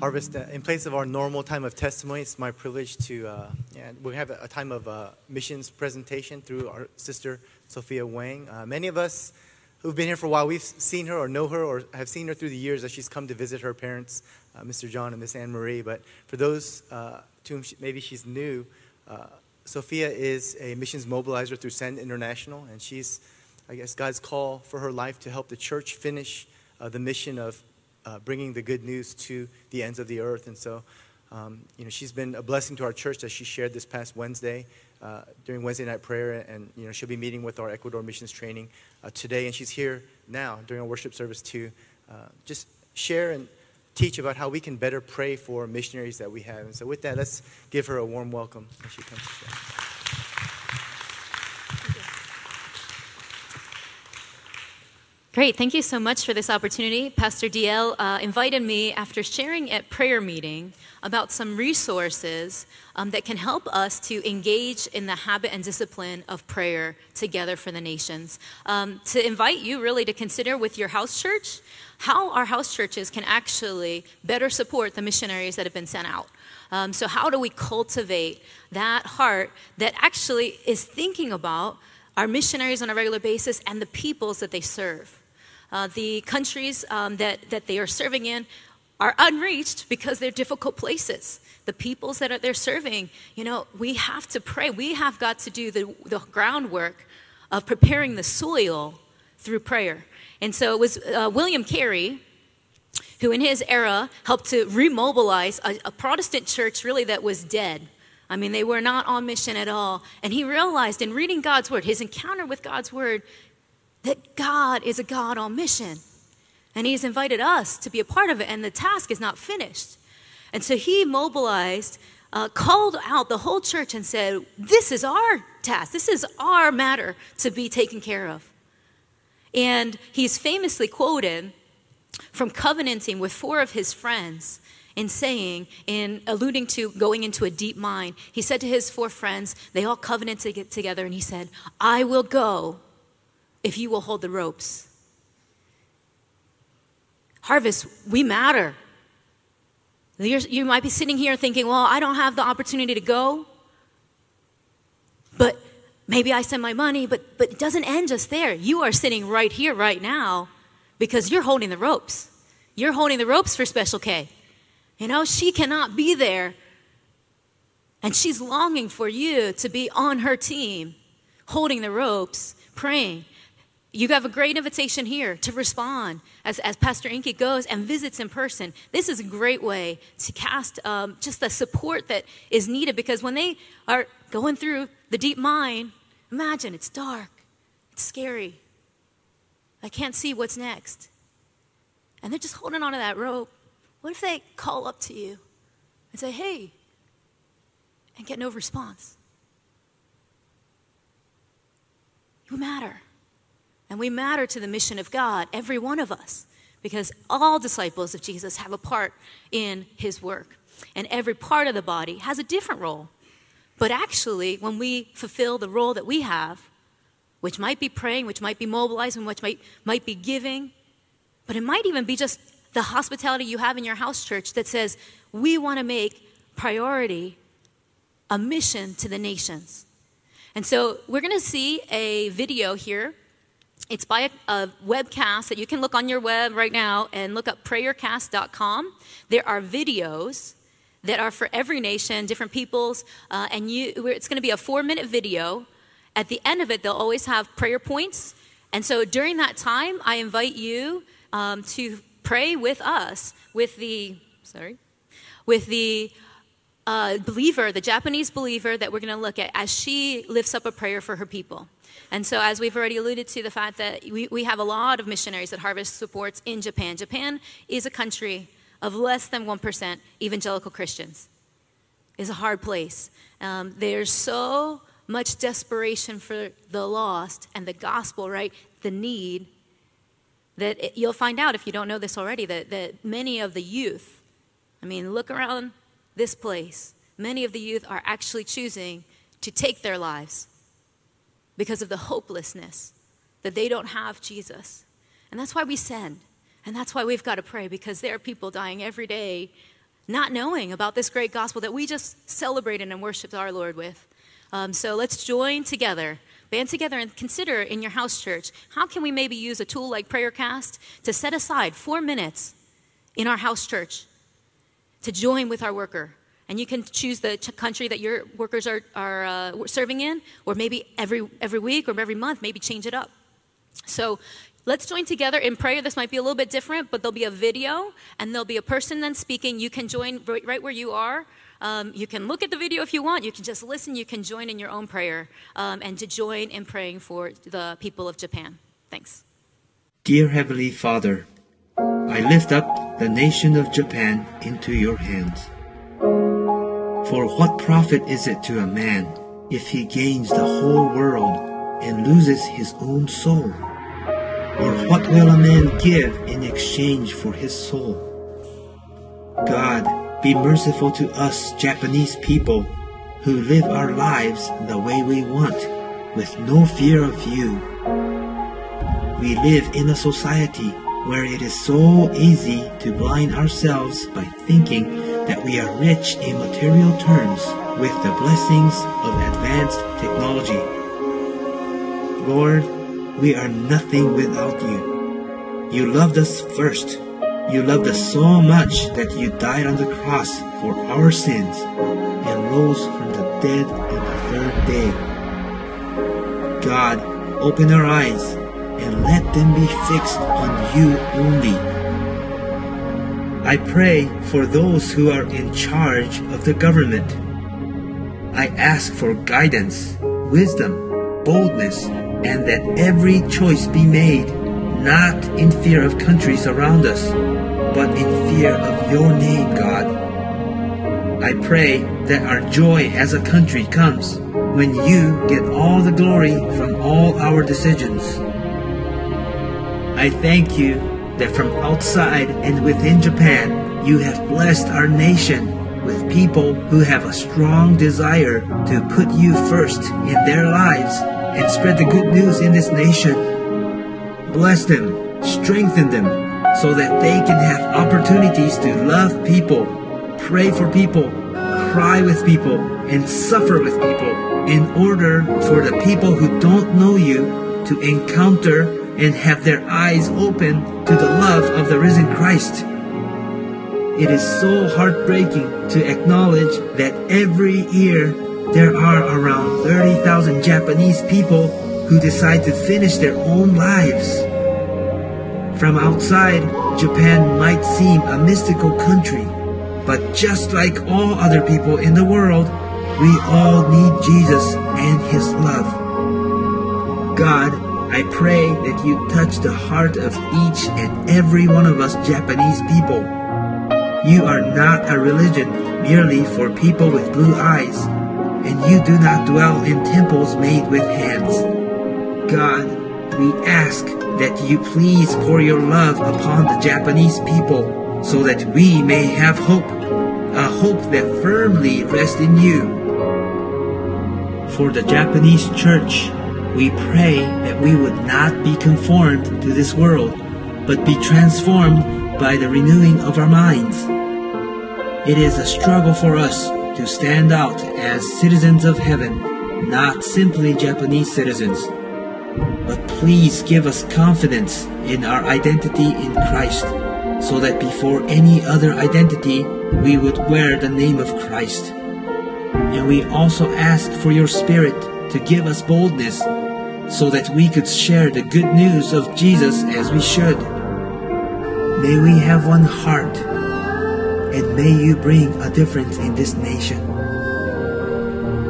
Harvest, uh, in place of our normal time of testimony, it's my privilege to, uh, yeah, we have a time of uh, missions presentation through our sister Sophia Wang. Uh, many of us who've been here for a while, we've seen her or know her or have seen her through the years as she's come to visit her parents, uh, Mr. John and Miss Anne Marie. But for those uh, to whom she, maybe she's new, Sophia is a missions mobilizer through Send International, and she's, I guess, God's call for her life to help the church finish the mission of uh, bringing the good news to the ends of the earth. And so, um, you know, she's been a blessing to our church as she shared this past Wednesday uh, during Wednesday night prayer. And, you know, she'll be meeting with our Ecuador missions training uh, today. And she's here now during our worship service to uh, just share and teach about how we can better pray for missionaries that we have. And so, with that, let's give her a warm welcome as she comes to Great. Thank you so much for this opportunity. Pastor DL uh, invited me after sharing at prayer meeting about some resources um, that can help us to engage in the habit and discipline of prayer together for the nations. Um, to invite you really to consider with your house church how our house churches can actually better support the missionaries that have been sent out. Um, so, how do we cultivate that heart that actually is thinking about our missionaries on a regular basis and the peoples that they serve? Uh, the countries um, that, that they are serving in are unreached because they're difficult places. The peoples that are, they're serving, you know, we have to pray. We have got to do the, the groundwork of preparing the soil through prayer. And so it was uh, William Carey who, in his era, helped to remobilize a, a Protestant church really that was dead. I mean, they were not on mission at all. And he realized in reading God's word, his encounter with God's word, that God is a God on mission. And He's invited us to be a part of it, and the task is not finished. And so He mobilized, uh, called out the whole church, and said, This is our task. This is our matter to be taken care of. And he's famously quoted from covenanting with four of his friends in saying, in alluding to going into a deep mine, he said to his four friends, they all covenanted together, and he said, I will go if you will hold the ropes. Harvest, we matter. You're, you might be sitting here thinking, well, I don't have the opportunity to go, but maybe I send my money, but, but it doesn't end just there. You are sitting right here, right now, because you're holding the ropes. You're holding the ropes for Special K. You know, she cannot be there, and she's longing for you to be on her team, holding the ropes, praying. You have a great invitation here to respond as, as Pastor Inky goes and visits in person. This is a great way to cast um, just the support that is needed because when they are going through the deep mine, imagine it's dark, it's scary. I can't see what's next. And they're just holding onto that rope. What if they call up to you and say, hey, and get no response? You matter. And we matter to the mission of God, every one of us, because all disciples of Jesus have a part in his work. And every part of the body has a different role. But actually, when we fulfill the role that we have, which might be praying, which might be mobilizing, which might, might be giving, but it might even be just the hospitality you have in your house church that says, we want to make priority a mission to the nations. And so we're going to see a video here it's by a, a, webcast that you can look on your web right now and look up prayercast.com. There are videos that are for every nation, different peoples, uh, and you, it's going to be a four minute video. At the end of it, they'll always have prayer points. And so during that time, I invite you um, to pray with us, with the, sorry, with the uh, believer, the Japanese believer that we're going to look at as she lifts up a prayer for her people. And so, as we've already alluded to, the fact that we, we have a lot of missionaries that Harvest supports in Japan. Japan is a country of less than 1% evangelical Christians. It's a hard place. Um, there's so much desperation for the lost and the gospel, right? The need that it, you'll find out if you don't know this already that, that many of the youth, I mean, look around this place, many of the youth are actually choosing to take their lives because of the hopelessness that they don't have Jesus. And that's why we send. And that's why we've got to pray because there are people dying every day not knowing about this great gospel that we just celebrated and worshiped our Lord with. Um, so let's join together, band together, and consider in your house church how can we maybe use a tool like Prayercast to set aside four minutes in our house church to join with our worker. And you can choose the country that your workers are, are uh, serving in, or maybe every, every week or every month, maybe change it up. So let's join together in prayer. This might be a little bit different, but there'll be a video and there'll be a person then speaking. You can join right, right where you are. Um, you can look at the video if you want. You can just listen. You can join in your own prayer um, and to join in praying for the people of Japan. Thanks. Dear Heavenly Father, I lift up the nation of Japan into your hands. For what profit is it to a man if he gains the whole world and loses his own soul? Or what will a man give in exchange for his soul? God, be merciful to us Japanese people who live our lives the way we want, with no fear of you. We live in a society where it is so easy to blind ourselves by thinking that we are rich in material terms with the blessings of advanced technology. Lord, we are nothing without you. You loved us first. You loved us so much that you died on the cross for our sins and rose from the dead on the third day. God, open our eyes and let them be fixed on you only. I pray for those who are in charge of the government. I ask for guidance, wisdom, boldness, and that every choice be made not in fear of countries around us, but in fear of your name, God. I pray that our joy as a country comes when you get all the glory from all our decisions. I thank you that from outside and within Japan, you have blessed our nation with people who have a strong desire to put you first in their lives and spread the good news in this nation. Bless them, strengthen them, so that they can have opportunities to love people, pray for people, cry with people, and suffer with people in order for the people who don't know you to encounter and have their eyes open to the love of the risen Christ. It is so heartbreaking to acknowledge that every year there are around 30,000 Japanese people who decide to finish their own lives. From outside, Japan might seem a mystical country, but just like all other people in the world, we all need Jesus and His love. God, I pray that you touch the heart of each and every one of us Japanese people. You are not a religion merely for people with blue eyes, and you do not dwell in temples made with hands. God, we ask that you please pour your love upon the Japanese people so that we may have hope, a hope that firmly rests in you. For the Japanese church, we pray that we would not be conformed to this world, but be transformed by the renewing of our minds. It is a struggle for us to stand out as citizens of heaven, not simply Japanese citizens. But please give us confidence in our identity in Christ, so that before any other identity, we would wear the name of Christ. And we also ask for your Spirit to give us boldness so that we could share the good news of Jesus as we should. May we have one heart, and may you bring a difference in this nation.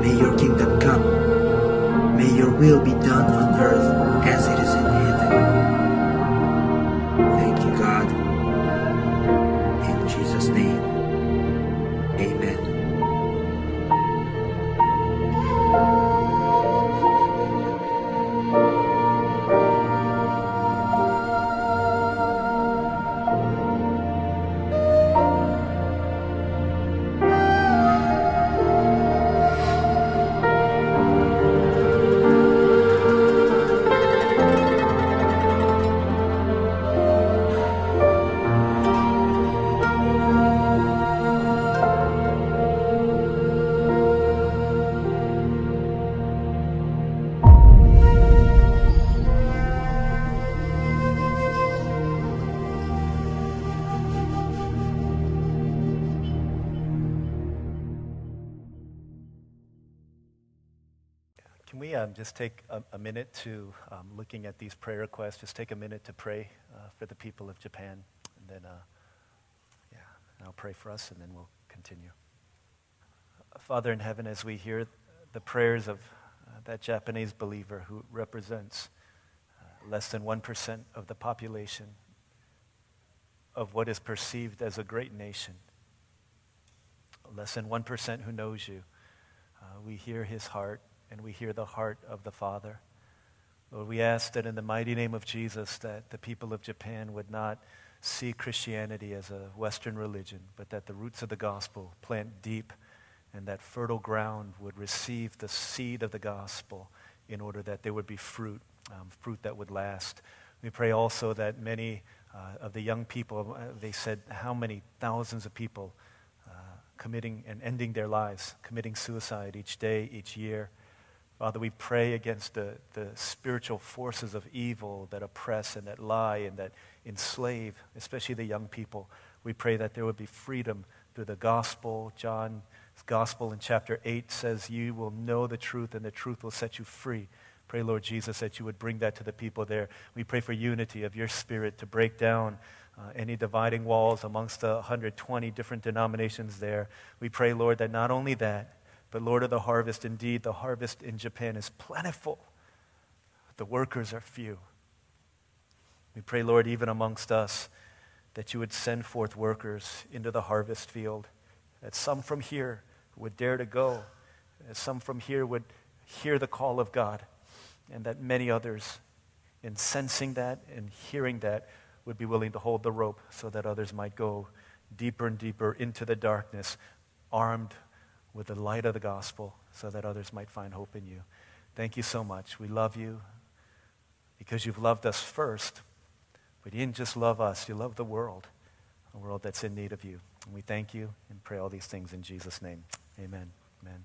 May your kingdom come. May your will be done on earth Can we um, just take a, a minute to, um, looking at these prayer requests, just take a minute to pray uh, for the people of Japan? And then, uh, yeah, and I'll pray for us and then we'll continue. Father in heaven, as we hear the prayers of uh, that Japanese believer who represents uh, less than 1% of the population of what is perceived as a great nation, less than 1% who knows you, uh, we hear his heart and we hear the heart of the Father. Lord, we ask that in the mighty name of Jesus that the people of Japan would not see Christianity as a Western religion, but that the roots of the gospel plant deep and that fertile ground would receive the seed of the gospel in order that there would be fruit, um, fruit that would last. We pray also that many uh, of the young people, uh, they said how many thousands of people uh, committing and ending their lives, committing suicide each day, each year. Father, we pray against the, the spiritual forces of evil that oppress and that lie and that enslave, especially the young people. We pray that there would be freedom through the gospel. John's gospel in chapter 8 says, You will know the truth, and the truth will set you free. Pray, Lord Jesus, that you would bring that to the people there. We pray for unity of your spirit to break down uh, any dividing walls amongst the 120 different denominations there. We pray, Lord, that not only that, but Lord of the harvest, indeed, the harvest in Japan is plentiful. The workers are few. We pray, Lord, even amongst us, that you would send forth workers into the harvest field, that some from here would dare to go, that some from here would hear the call of God, and that many others, in sensing that and hearing that, would be willing to hold the rope so that others might go deeper and deeper into the darkness, armed with the light of the gospel so that others might find hope in you. Thank you so much. We love you because you've loved us first, but you didn't just love us, you love the world, a world that's in need of you. And we thank you and pray all these things in Jesus' name. Amen. Amen.